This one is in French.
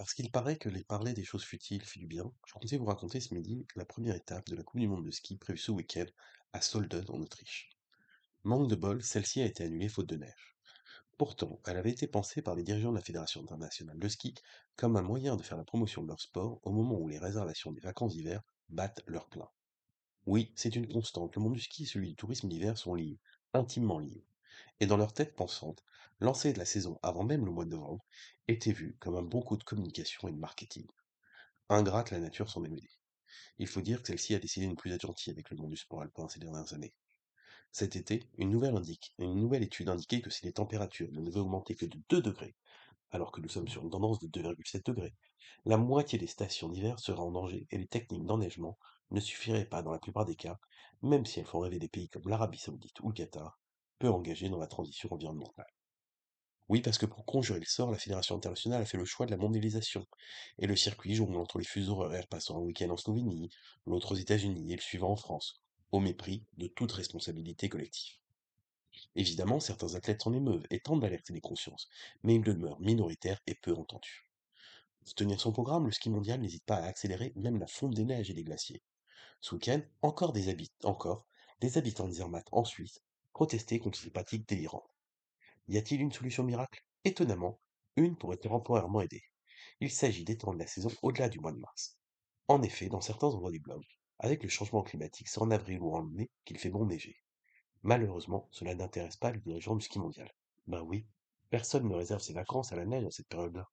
Parce qu'il paraît que les parler des choses futiles fait du bien, je comptais vous raconter ce midi la première étape de la Coupe du monde de ski prévue ce week-end à Solden en Autriche. Manque de bol, celle-ci a été annulée faute de neige. Pourtant, elle avait été pensée par les dirigeants de la Fédération internationale de ski comme un moyen de faire la promotion de leur sport au moment où les réservations des vacances d'hiver battent leur plein. Oui, c'est une constante, le monde du ski et celui du tourisme d'hiver sont liés, intimement liés et dans leur tête pensante, lancer de la saison avant même le mois de novembre était vu comme un bon coup de communication et de marketing. Ingrate, la nature s'en est mêlée. Il faut dire que celle-ci a décidé de ne plus être gentille avec le monde du sport alpin ces dernières années. Cet été, une nouvelle, indique, une nouvelle étude indiquait que si les températures ne devaient augmenter que de 2 degrés, alors que nous sommes sur une tendance de 2,7 degrés, la moitié des stations d'hiver sera en danger et les techniques d'enneigement ne suffiraient pas dans la plupart des cas, même si elles font rêver des pays comme l'Arabie saoudite ou le Qatar, peu engagés dans la transition environnementale. Oui, parce que pour conjurer le sort, la Fédération internationale a fait le choix de la mondialisation, et le circuit jongle entre les fuseaux horaires passant un week-end en Slovénie, l'autre aux États-Unis et le suivant en France, au mépris de toute responsabilité collective. Évidemment, certains athlètes s'en émeuvent et tentent d'alerter les consciences, mais ils demeurent minoritaires et peu entendus. Pour tenir son programme, le ski mondial n'hésite pas à accélérer même la fonte des neiges et des glaciers. Ce week-end, encore des habitants, encore, des habitants en Suisse protester contre ces pratiques délirantes. Y a-t-il une solution miracle? Étonnamment, une pourrait temporairement aider. Il s'agit d'étendre la saison au-delà du mois de mars. En effet, dans certains endroits du globe, avec le changement climatique, c'est en avril ou en mai qu'il fait bon neiger. Malheureusement, cela n'intéresse pas les dirigeants du ski mondial. Ben oui, personne ne réserve ses vacances à la neige à cette période-là.